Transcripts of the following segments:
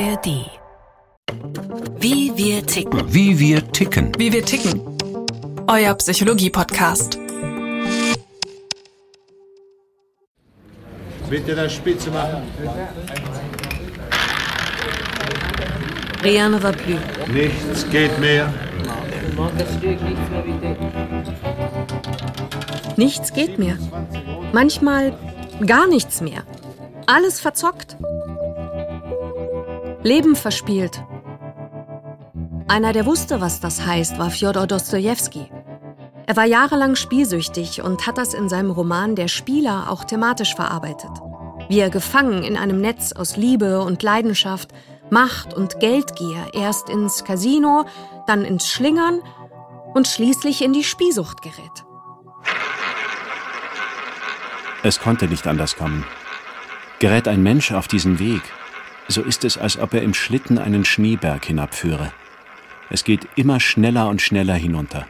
ARD. Wie wir ticken. Wie wir ticken. Wie wir ticken. Euer Psychologie-Podcast. Bitte das Spitze machen. Rien ne va plus. Nichts geht mehr. Nichts geht mehr. Manchmal gar nichts mehr. Alles verzockt. Leben verspielt. Einer, der wusste, was das heißt, war Fjodor Dostojewski. Er war jahrelang spielsüchtig und hat das in seinem Roman Der Spieler auch thematisch verarbeitet. Wie er gefangen in einem Netz aus Liebe und Leidenschaft, Macht und Geldgier erst ins Casino, dann ins Schlingern und schließlich in die Spielsucht gerät. Es konnte nicht anders kommen. Gerät ein Mensch auf diesen Weg, so ist es, als ob er im Schlitten einen Schneeberg hinabführe. Es geht immer schneller und schneller hinunter.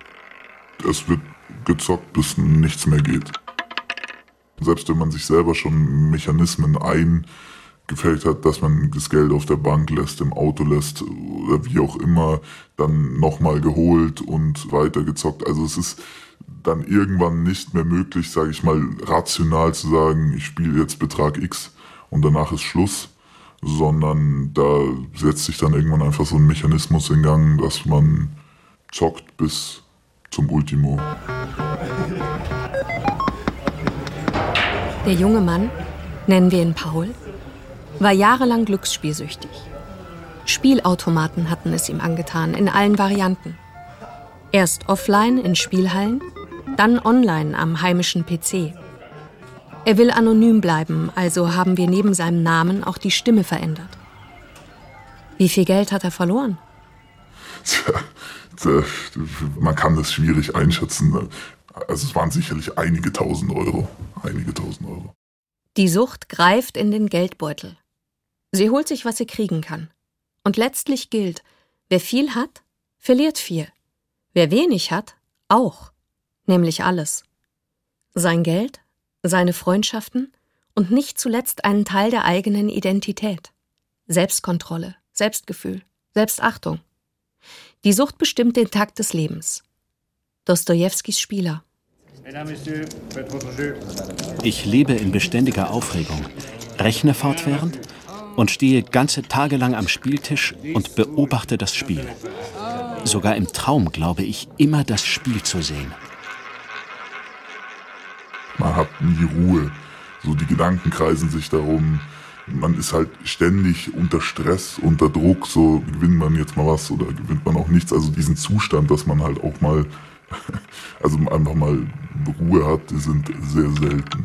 Es wird gezockt, bis nichts mehr geht. Selbst wenn man sich selber schon Mechanismen eingefällt hat, dass man das Geld auf der Bank lässt, im Auto lässt oder wie auch immer, dann nochmal geholt und weiter gezockt. Also es ist dann irgendwann nicht mehr möglich, sage ich mal, rational zu sagen, ich spiele jetzt Betrag X und danach ist Schluss, sondern da setzt sich dann irgendwann einfach so ein Mechanismus in Gang, dass man zockt bis zum Ultimo. Der junge Mann, nennen wir ihn Paul, war jahrelang glücksspielsüchtig. Spielautomaten hatten es ihm angetan, in allen Varianten. Erst offline in Spielhallen, dann online am heimischen PC. Er will anonym bleiben, also haben wir neben seinem Namen auch die Stimme verändert. Wie viel Geld hat er verloren? Tja, man kann das schwierig einschätzen. Also es waren sicherlich einige tausend Euro. Einige tausend Euro. Die Sucht greift in den Geldbeutel. Sie holt sich, was sie kriegen kann. Und letztlich gilt, wer viel hat, verliert viel. Wer wenig hat, auch. Nämlich alles. Sein Geld, seine Freundschaften und nicht zuletzt einen Teil der eigenen Identität. Selbstkontrolle, Selbstgefühl, Selbstachtung. Die Sucht bestimmt den Takt des Lebens. Dostojewskis Spieler. Ich lebe in beständiger Aufregung, rechne fortwährend und stehe ganze Tage lang am Spieltisch und beobachte das Spiel. Sogar im Traum glaube ich immer das Spiel zu sehen. Man hat nie Ruhe. So die Gedanken kreisen sich darum. Man ist halt ständig unter Stress, unter Druck. So gewinnt man jetzt mal was oder gewinnt man auch nichts. Also diesen Zustand, dass man halt auch mal, also einfach mal Ruhe hat, die sind sehr selten.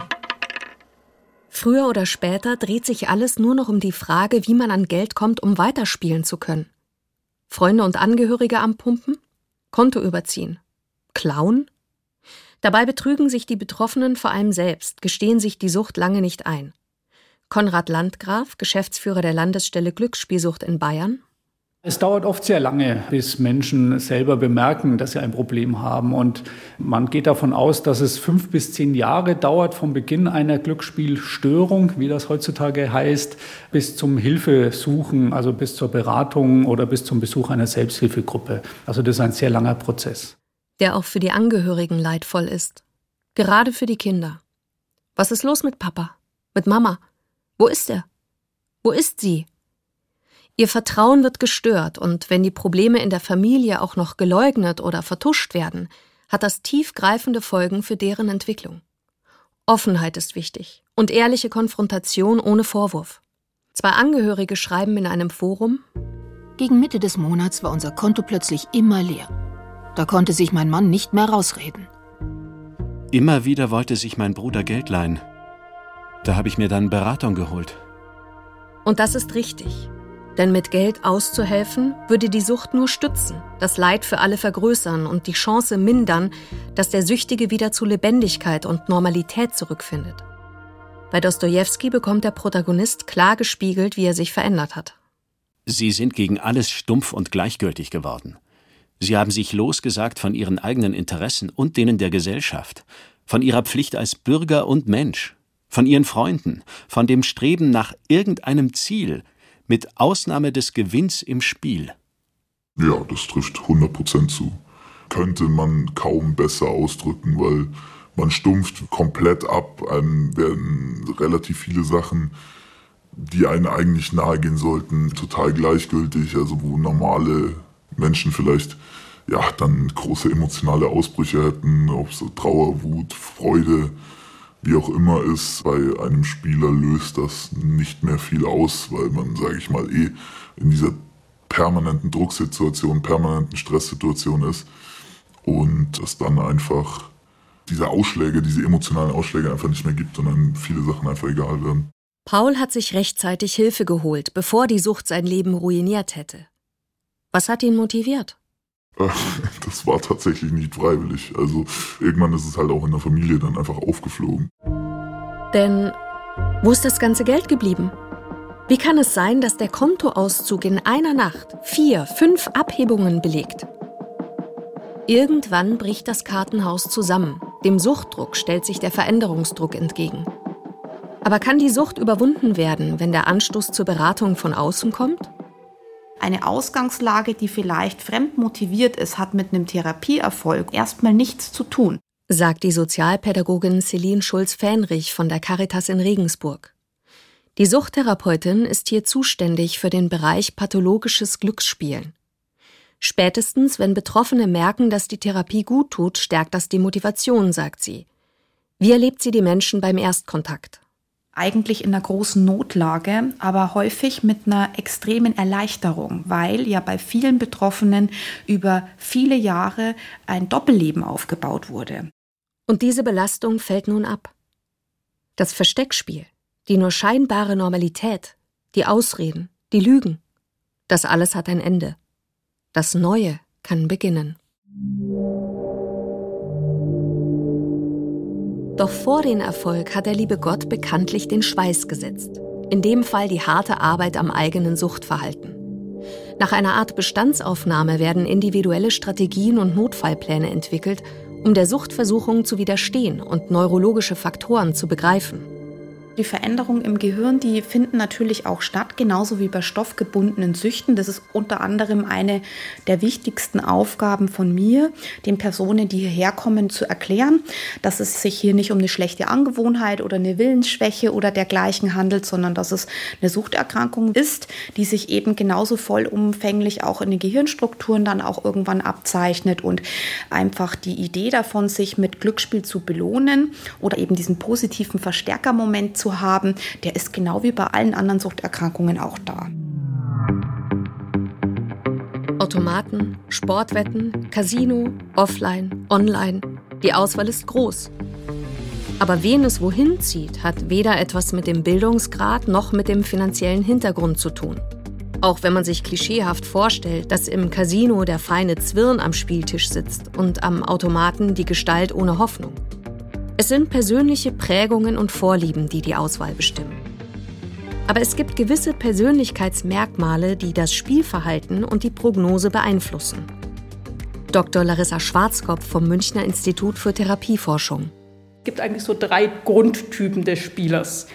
Früher oder später dreht sich alles nur noch um die Frage, wie man an Geld kommt, um weiterspielen zu können. Freunde und Angehörige am Pumpen? Konto überziehen? Klauen? Dabei betrügen sich die Betroffenen vor allem selbst, gestehen sich die Sucht lange nicht ein. Konrad Landgraf, Geschäftsführer der Landesstelle Glücksspielsucht in Bayern. Es dauert oft sehr lange, bis Menschen selber bemerken, dass sie ein Problem haben. Und man geht davon aus, dass es fünf bis zehn Jahre dauert vom Beginn einer Glücksspielstörung, wie das heutzutage heißt, bis zum Hilfesuchen, also bis zur Beratung oder bis zum Besuch einer Selbsthilfegruppe. Also das ist ein sehr langer Prozess. Der auch für die Angehörigen leidvoll ist. Gerade für die Kinder. Was ist los mit Papa? Mit Mama? Wo ist er? Wo ist sie? Ihr Vertrauen wird gestört, und wenn die Probleme in der Familie auch noch geleugnet oder vertuscht werden, hat das tiefgreifende Folgen für deren Entwicklung. Offenheit ist wichtig und ehrliche Konfrontation ohne Vorwurf. Zwei Angehörige schreiben in einem Forum Gegen Mitte des Monats war unser Konto plötzlich immer leer. Da konnte sich mein Mann nicht mehr rausreden. Immer wieder wollte sich mein Bruder Geld leihen. Da habe ich mir dann Beratung geholt. Und das ist richtig. Denn mit Geld auszuhelfen, würde die Sucht nur stützen, das Leid für alle vergrößern und die Chance mindern, dass der Süchtige wieder zu Lebendigkeit und Normalität zurückfindet. Bei Dostojewski bekommt der Protagonist klar gespiegelt, wie er sich verändert hat. Sie sind gegen alles stumpf und gleichgültig geworden. Sie haben sich losgesagt von ihren eigenen Interessen und denen der Gesellschaft, von ihrer Pflicht als Bürger und Mensch, von ihren Freunden, von dem Streben nach irgendeinem Ziel, mit Ausnahme des Gewinns im Spiel. Ja, das trifft 100% zu. Könnte man kaum besser ausdrücken, weil man stumpft komplett ab. Einem werden relativ viele Sachen, die einen eigentlich nahegehen sollten, total gleichgültig. Also wo normale Menschen vielleicht ja dann große emotionale Ausbrüche hätten, ob so Trauer, Wut, Freude, wie auch immer ist. Bei einem Spieler löst das nicht mehr viel aus, weil man, sage ich mal, eh in dieser permanenten Drucksituation, permanenten Stresssituation ist und es dann einfach diese Ausschläge, diese emotionalen Ausschläge einfach nicht mehr gibt und dann viele Sachen einfach egal werden. Paul hat sich rechtzeitig Hilfe geholt, bevor die Sucht sein Leben ruiniert hätte. Was hat ihn motiviert? Das war tatsächlich nicht freiwillig. Also irgendwann ist es halt auch in der Familie dann einfach aufgeflogen. Denn wo ist das ganze Geld geblieben? Wie kann es sein, dass der Kontoauszug in einer Nacht vier, fünf Abhebungen belegt? Irgendwann bricht das Kartenhaus zusammen. Dem Suchtdruck stellt sich der Veränderungsdruck entgegen. Aber kann die Sucht überwunden werden, wenn der Anstoß zur Beratung von außen kommt? Eine Ausgangslage, die vielleicht fremd motiviert ist, hat mit einem Therapieerfolg erstmal nichts zu tun, sagt die Sozialpädagogin Celine Schulz-Fähnrich von der Caritas in Regensburg. Die Suchttherapeutin ist hier zuständig für den Bereich pathologisches Glücksspielen. Spätestens, wenn Betroffene merken, dass die Therapie gut tut, stärkt das die Motivation, sagt sie. Wie erlebt sie die Menschen beim Erstkontakt? Eigentlich in einer großen Notlage, aber häufig mit einer extremen Erleichterung, weil ja bei vielen Betroffenen über viele Jahre ein Doppelleben aufgebaut wurde. Und diese Belastung fällt nun ab. Das Versteckspiel, die nur scheinbare Normalität, die Ausreden, die Lügen, das alles hat ein Ende. Das Neue kann beginnen. Doch vor den Erfolg hat der liebe Gott bekanntlich den Schweiß gesetzt. In dem Fall die harte Arbeit am eigenen Suchtverhalten. Nach einer Art Bestandsaufnahme werden individuelle Strategien und Notfallpläne entwickelt, um der Suchtversuchung zu widerstehen und neurologische Faktoren zu begreifen. Die Veränderungen im Gehirn, die finden natürlich auch statt, genauso wie bei stoffgebundenen Süchten. Das ist unter anderem eine der wichtigsten Aufgaben von mir, den Personen, die hierher kommen, zu erklären, dass es sich hier nicht um eine schlechte Angewohnheit oder eine Willensschwäche oder dergleichen handelt, sondern dass es eine Suchterkrankung ist, die sich eben genauso vollumfänglich auch in den Gehirnstrukturen dann auch irgendwann abzeichnet und einfach die Idee davon, sich mit Glücksspiel zu belohnen oder eben diesen positiven Verstärkermoment zu zu haben, der ist genau wie bei allen anderen Suchterkrankungen auch da. Automaten, Sportwetten, Casino, Offline, Online. Die Auswahl ist groß. Aber wen es wohin zieht, hat weder etwas mit dem Bildungsgrad noch mit dem finanziellen Hintergrund zu tun. Auch wenn man sich klischeehaft vorstellt, dass im Casino der feine Zwirn am Spieltisch sitzt und am Automaten die Gestalt ohne Hoffnung. Es sind persönliche Prägungen und Vorlieben, die die Auswahl bestimmen. Aber es gibt gewisse Persönlichkeitsmerkmale, die das Spielverhalten und die Prognose beeinflussen. Dr. Larissa Schwarzkopf vom Münchner Institut für Therapieforschung. Es gibt eigentlich so drei Grundtypen des Spielers.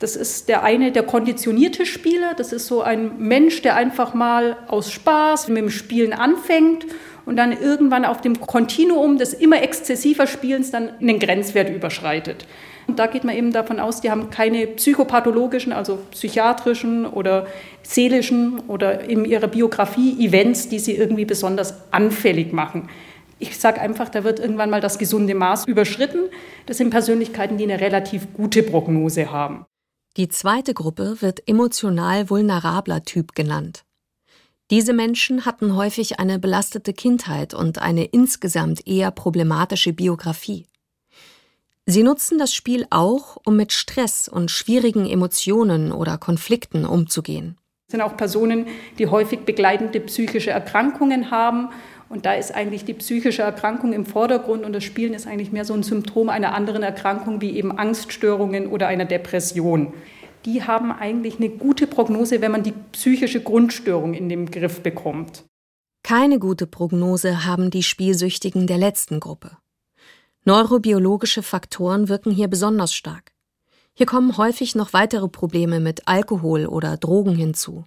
Das ist der eine, der konditionierte Spieler. Das ist so ein Mensch, der einfach mal aus Spaß mit dem Spielen anfängt und dann irgendwann auf dem Kontinuum des immer exzessiver Spielens dann einen Grenzwert überschreitet. Und da geht man eben davon aus, die haben keine psychopathologischen, also psychiatrischen oder seelischen oder in ihrer Biografie Events, die sie irgendwie besonders anfällig machen. Ich sage einfach, da wird irgendwann mal das gesunde Maß überschritten. Das sind Persönlichkeiten, die eine relativ gute Prognose haben. Die zweite Gruppe wird emotional vulnerabler Typ genannt. Diese Menschen hatten häufig eine belastete Kindheit und eine insgesamt eher problematische Biografie. Sie nutzen das Spiel auch, um mit Stress und schwierigen Emotionen oder Konflikten umzugehen. Es sind auch Personen, die häufig begleitende psychische Erkrankungen haben. Und da ist eigentlich die psychische Erkrankung im Vordergrund und das Spielen ist eigentlich mehr so ein Symptom einer anderen Erkrankung wie eben Angststörungen oder einer Depression die haben eigentlich eine gute Prognose, wenn man die psychische Grundstörung in den Griff bekommt. Keine gute Prognose haben die Spielsüchtigen der letzten Gruppe. Neurobiologische Faktoren wirken hier besonders stark. Hier kommen häufig noch weitere Probleme mit Alkohol oder Drogen hinzu.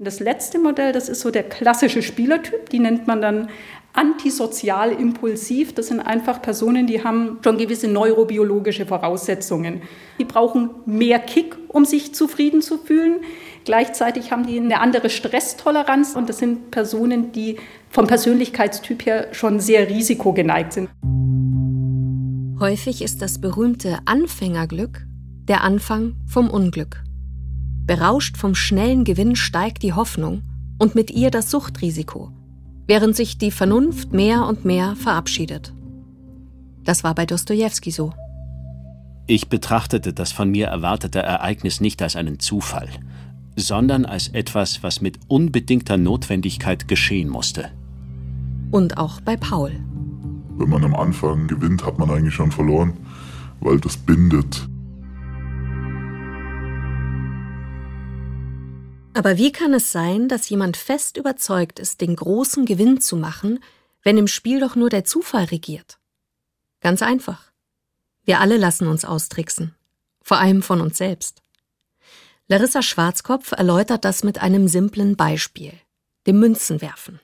Das letzte Modell, das ist so der klassische Spielertyp, die nennt man dann antisozial impulsiv. Das sind einfach Personen, die haben schon gewisse neurobiologische Voraussetzungen. Die brauchen mehr Kick, um sich zufrieden zu fühlen. Gleichzeitig haben die eine andere Stresstoleranz und das sind Personen, die vom Persönlichkeitstyp her schon sehr risikogeneigt sind. Häufig ist das berühmte Anfängerglück der Anfang vom Unglück. Berauscht vom schnellen Gewinn steigt die Hoffnung und mit ihr das Suchtrisiko, während sich die Vernunft mehr und mehr verabschiedet. Das war bei Dostoevsky so. Ich betrachtete das von mir erwartete Ereignis nicht als einen Zufall, sondern als etwas, was mit unbedingter Notwendigkeit geschehen musste. Und auch bei Paul. Wenn man am Anfang gewinnt, hat man eigentlich schon verloren, weil das bindet. Aber wie kann es sein, dass jemand fest überzeugt ist, den großen Gewinn zu machen, wenn im Spiel doch nur der Zufall regiert? Ganz einfach. Wir alle lassen uns austricksen. Vor allem von uns selbst. Larissa Schwarzkopf erläutert das mit einem simplen Beispiel, dem Münzenwerfen.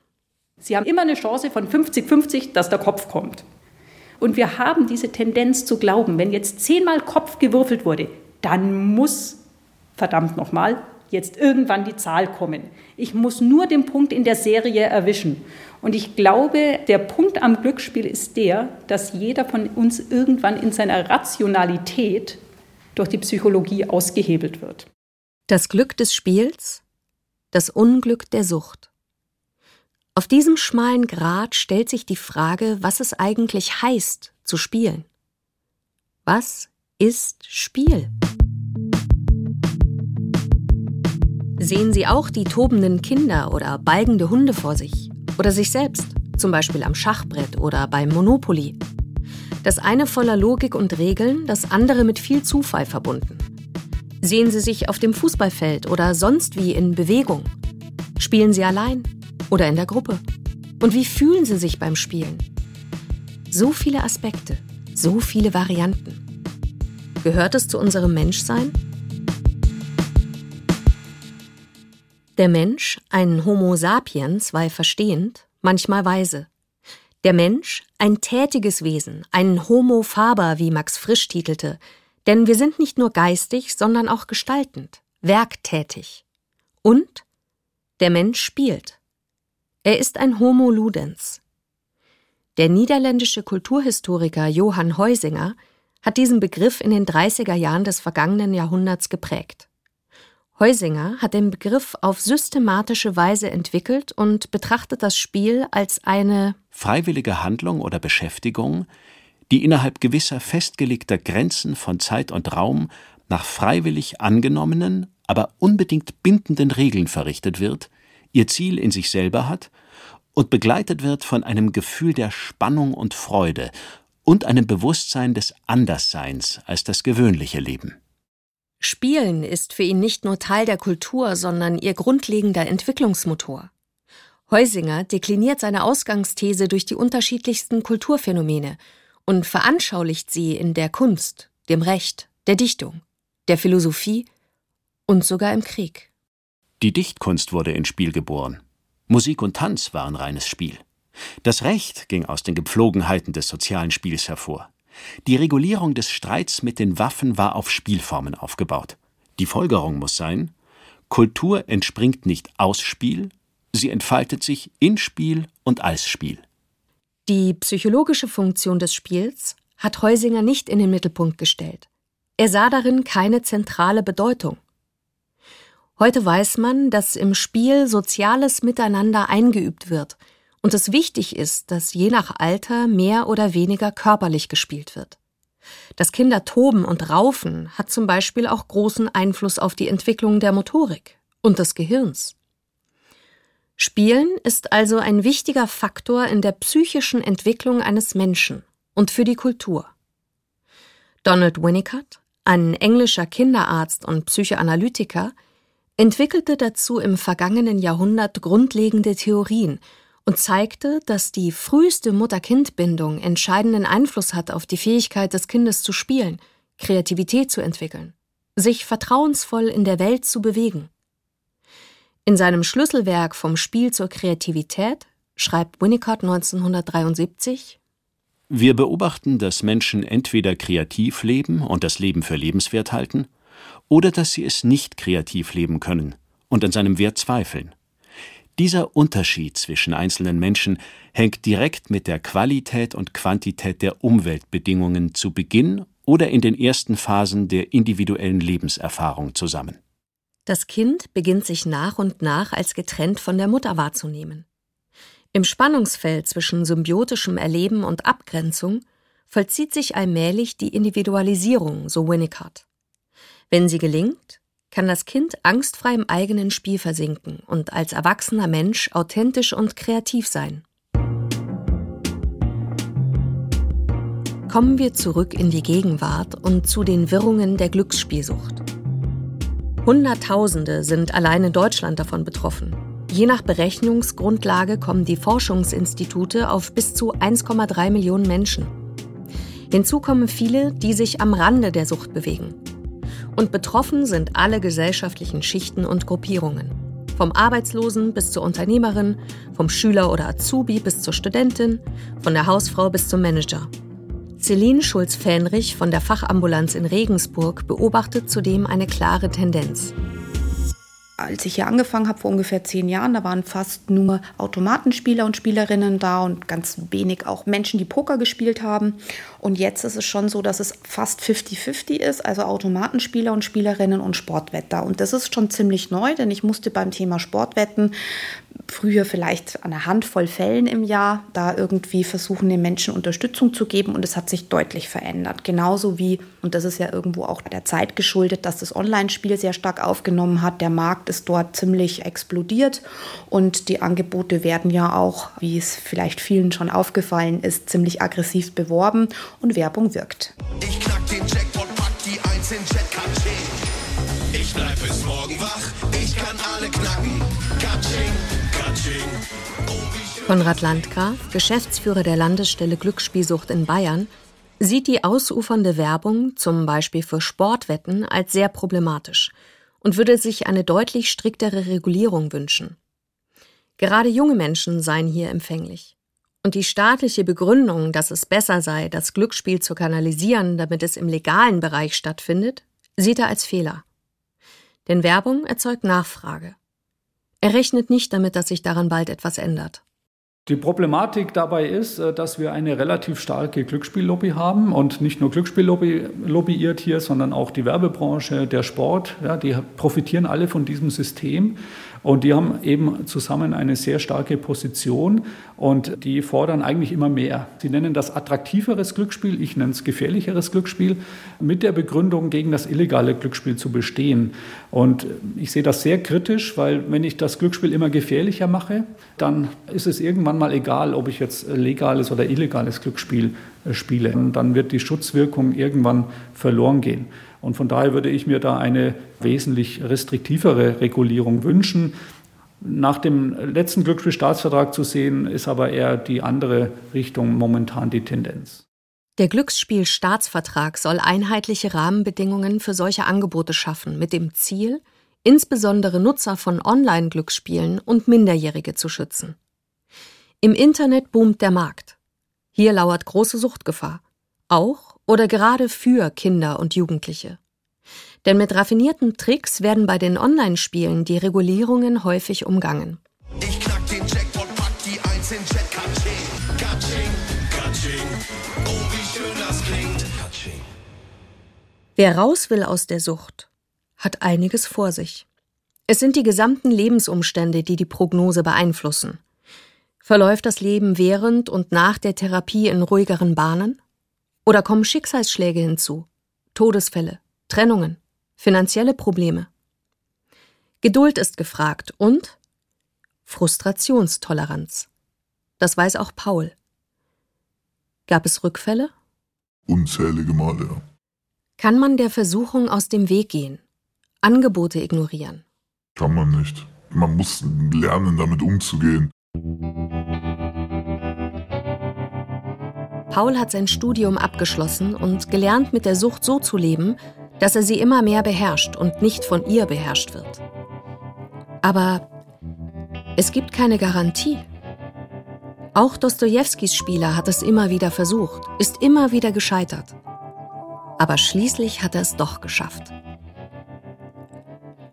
Sie haben immer eine Chance von 50-50, dass der Kopf kommt. Und wir haben diese Tendenz zu glauben, wenn jetzt zehnmal Kopf gewürfelt wurde, dann muss, verdammt nochmal, jetzt irgendwann die Zahl kommen. Ich muss nur den Punkt in der Serie erwischen. Und ich glaube, der Punkt am Glücksspiel ist der, dass jeder von uns irgendwann in seiner Rationalität durch die Psychologie ausgehebelt wird. Das Glück des Spiels, das Unglück der Sucht. Auf diesem schmalen Grat stellt sich die Frage, was es eigentlich heißt, zu spielen. Was ist Spiel? Sehen Sie auch die tobenden Kinder oder balgende Hunde vor sich? Oder sich selbst, zum Beispiel am Schachbrett oder beim Monopoly? Das eine voller Logik und Regeln, das andere mit viel Zufall verbunden. Sehen Sie sich auf dem Fußballfeld oder sonst wie in Bewegung? Spielen Sie allein oder in der Gruppe? Und wie fühlen Sie sich beim Spielen? So viele Aspekte, so viele Varianten. Gehört es zu unserem Menschsein? Der Mensch, ein Homo sapiens, weil verstehend, manchmal weise. Der Mensch, ein tätiges Wesen, ein Homo faber, wie Max Frisch titelte, denn wir sind nicht nur geistig, sondern auch gestaltend, werktätig. Und der Mensch spielt. Er ist ein Homo ludens. Der niederländische Kulturhistoriker Johann Heusinger hat diesen Begriff in den 30er Jahren des vergangenen Jahrhunderts geprägt. Heusinger hat den Begriff auf systematische Weise entwickelt und betrachtet das Spiel als eine freiwillige Handlung oder Beschäftigung, die innerhalb gewisser festgelegter Grenzen von Zeit und Raum nach freiwillig angenommenen, aber unbedingt bindenden Regeln verrichtet wird, ihr Ziel in sich selber hat und begleitet wird von einem Gefühl der Spannung und Freude und einem Bewusstsein des Andersseins als das gewöhnliche Leben. Spielen ist für ihn nicht nur Teil der Kultur, sondern ihr grundlegender Entwicklungsmotor. Heusinger dekliniert seine Ausgangsthese durch die unterschiedlichsten Kulturphänomene und veranschaulicht sie in der Kunst, dem Recht, der Dichtung, der Philosophie und sogar im Krieg. Die Dichtkunst wurde ins Spiel geboren. Musik und Tanz waren reines Spiel. Das Recht ging aus den Gepflogenheiten des sozialen Spiels hervor. Die Regulierung des Streits mit den Waffen war auf Spielformen aufgebaut. Die Folgerung muss sein, Kultur entspringt nicht aus Spiel, sie entfaltet sich in Spiel und als Spiel. Die psychologische Funktion des Spiels hat Heusinger nicht in den Mittelpunkt gestellt. Er sah darin keine zentrale Bedeutung. Heute weiß man, dass im Spiel soziales Miteinander eingeübt wird – und es wichtig ist, dass je nach Alter mehr oder weniger körperlich gespielt wird. Das Kinder toben und raufen hat zum Beispiel auch großen Einfluss auf die Entwicklung der Motorik und des Gehirns. Spielen ist also ein wichtiger Faktor in der psychischen Entwicklung eines Menschen und für die Kultur. Donald Winnicott, ein englischer Kinderarzt und Psychoanalytiker, entwickelte dazu im vergangenen Jahrhundert grundlegende Theorien und zeigte, dass die früheste Mutter-Kind-Bindung entscheidenden Einfluss hat auf die Fähigkeit des Kindes zu spielen, Kreativität zu entwickeln, sich vertrauensvoll in der Welt zu bewegen. In seinem Schlüsselwerk Vom Spiel zur Kreativität schreibt Winnicott 1973 Wir beobachten, dass Menschen entweder kreativ leben und das Leben für lebenswert halten, oder dass sie es nicht kreativ leben können und an seinem Wert zweifeln. Dieser Unterschied zwischen einzelnen Menschen hängt direkt mit der Qualität und Quantität der Umweltbedingungen zu Beginn oder in den ersten Phasen der individuellen Lebenserfahrung zusammen. Das Kind beginnt sich nach und nach als getrennt von der Mutter wahrzunehmen. Im Spannungsfeld zwischen symbiotischem Erleben und Abgrenzung vollzieht sich allmählich die Individualisierung, so Winnicott. Wenn sie gelingt, kann das Kind angstfrei im eigenen Spiel versinken und als erwachsener Mensch authentisch und kreativ sein. Kommen wir zurück in die Gegenwart und zu den Wirrungen der Glücksspielsucht. Hunderttausende sind allein in Deutschland davon betroffen. Je nach Berechnungsgrundlage kommen die Forschungsinstitute auf bis zu 1,3 Millionen Menschen. Hinzu kommen viele, die sich am Rande der Sucht bewegen. Und betroffen sind alle gesellschaftlichen Schichten und Gruppierungen. Vom Arbeitslosen bis zur Unternehmerin, vom Schüler oder Azubi bis zur Studentin, von der Hausfrau bis zum Manager. Celine Schulz-Fähnrich von der Fachambulanz in Regensburg beobachtet zudem eine klare Tendenz. Als ich hier angefangen habe vor ungefähr zehn Jahren, da waren fast nur Automatenspieler und Spielerinnen da und ganz wenig auch Menschen, die Poker gespielt haben. Und jetzt ist es schon so, dass es fast 50-50 ist, also Automatenspieler und Spielerinnen und Sportwetter. Und das ist schon ziemlich neu, denn ich musste beim Thema Sportwetten früher vielleicht eine Handvoll Fällen im Jahr da irgendwie versuchen, den Menschen Unterstützung zu geben und es hat sich deutlich verändert. Genauso wie, und das ist ja irgendwo auch der Zeit geschuldet, dass das Online-Spiel sehr stark aufgenommen hat. Der Markt ist dort ziemlich explodiert und die Angebote werden ja auch, wie es vielleicht vielen schon aufgefallen ist, ziemlich aggressiv beworben und Werbung wirkt. Ich knack den Jackpot, pack die Eins in Jet, Ich bleib bis morgen wach, Konrad Landgraf, Geschäftsführer der Landesstelle Glücksspielsucht in Bayern, sieht die ausufernde Werbung, zum Beispiel für Sportwetten, als sehr problematisch und würde sich eine deutlich striktere Regulierung wünschen. Gerade junge Menschen seien hier empfänglich. Und die staatliche Begründung, dass es besser sei, das Glücksspiel zu kanalisieren, damit es im legalen Bereich stattfindet, sieht er als Fehler. Denn Werbung erzeugt Nachfrage. Er rechnet nicht damit, dass sich daran bald etwas ändert. Die Problematik dabei ist, äh, dass wir eine relativ starke Glücksspiellobby haben und nicht nur Glücksspiellobby lobbyiert hier, sondern auch die Werbebranche, der Sport, ja, die profitieren alle von diesem System. Und die haben eben zusammen eine sehr starke Position und die fordern eigentlich immer mehr. Sie nennen das attraktiveres Glücksspiel, ich nenne es gefährlicheres Glücksspiel, mit der Begründung, gegen das illegale Glücksspiel zu bestehen. Und ich sehe das sehr kritisch, weil wenn ich das Glücksspiel immer gefährlicher mache, dann ist es irgendwann mal egal, ob ich jetzt legales oder illegales Glücksspiel äh, spiele. Und dann wird die Schutzwirkung irgendwann verloren gehen. Und von daher würde ich mir da eine wesentlich restriktivere Regulierung wünschen. Nach dem letzten Glücksspielstaatsvertrag zu sehen, ist aber eher die andere Richtung momentan die Tendenz. Der Glücksspielstaatsvertrag soll einheitliche Rahmenbedingungen für solche Angebote schaffen, mit dem Ziel, insbesondere Nutzer von Online-Glücksspielen und Minderjährige zu schützen. Im Internet boomt der Markt. Hier lauert große Suchtgefahr. Auch oder gerade für Kinder und Jugendliche. Denn mit raffinierten Tricks werden bei den Online-Spielen die Regulierungen häufig umgangen. Ich knack den Jackpot, pack die Eins in Jet, Katsching, Katsching, Katsching. Oh, wie schön das klingt. Katsching. Wer raus will aus der Sucht, hat einiges vor sich. Es sind die gesamten Lebensumstände, die die Prognose beeinflussen. Verläuft das Leben während und nach der Therapie in ruhigeren Bahnen? Oder kommen Schicksalsschläge hinzu, Todesfälle, Trennungen, finanzielle Probleme? Geduld ist gefragt und Frustrationstoleranz. Das weiß auch Paul. Gab es Rückfälle? Unzählige Male, ja. Kann man der Versuchung aus dem Weg gehen? Angebote ignorieren? Kann man nicht. Man muss lernen, damit umzugehen. Paul hat sein Studium abgeschlossen und gelernt, mit der Sucht so zu leben, dass er sie immer mehr beherrscht und nicht von ihr beherrscht wird. Aber es gibt keine Garantie. Auch Dostojewskis Spieler hat es immer wieder versucht, ist immer wieder gescheitert. Aber schließlich hat er es doch geschafft.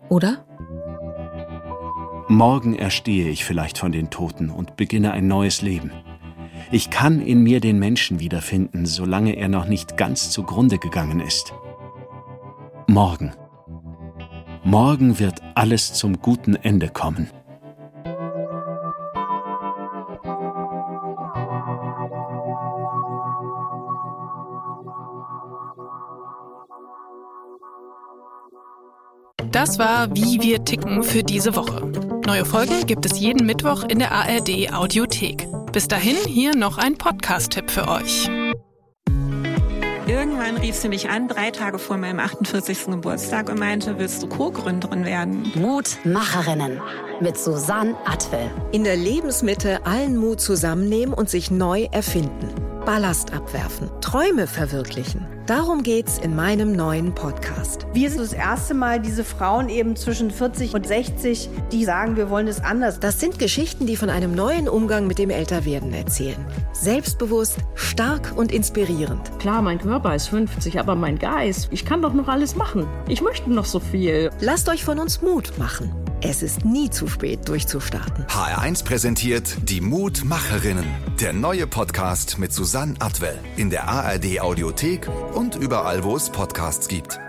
Oder? Morgen erstehe ich vielleicht von den Toten und beginne ein neues Leben. Ich kann in mir den Menschen wiederfinden, solange er noch nicht ganz zugrunde gegangen ist. Morgen. Morgen wird alles zum guten Ende kommen. Das war Wie wir ticken für diese Woche. Neue Folgen gibt es jeden Mittwoch in der ARD Audiothek. Bis dahin hier noch ein Podcast-Tipp für euch. Irgendwann rief sie mich an, drei Tage vor meinem 48. Geburtstag und meinte, willst du Co-Gründerin werden? Mutmacherinnen mit Susanne Atwell. In der Lebensmitte allen Mut zusammennehmen und sich neu erfinden. Ballast abwerfen, Träume verwirklichen. Darum geht's in meinem neuen Podcast. Wir sind das erste Mal diese Frauen eben zwischen 40 und 60, die sagen, wir wollen es anders. Das sind Geschichten, die von einem neuen Umgang mit dem Älterwerden erzählen. Selbstbewusst, stark und inspirierend. Klar, mein Körper ist 50, aber mein Geist, ich kann doch noch alles machen. Ich möchte noch so viel. Lasst euch von uns Mut machen. Es ist nie zu spät, durchzustarten. HR1 präsentiert die Mutmacherinnen. Der neue Podcast mit Susanne Atwell in der ARD Audiothek und überall, wo es Podcasts gibt.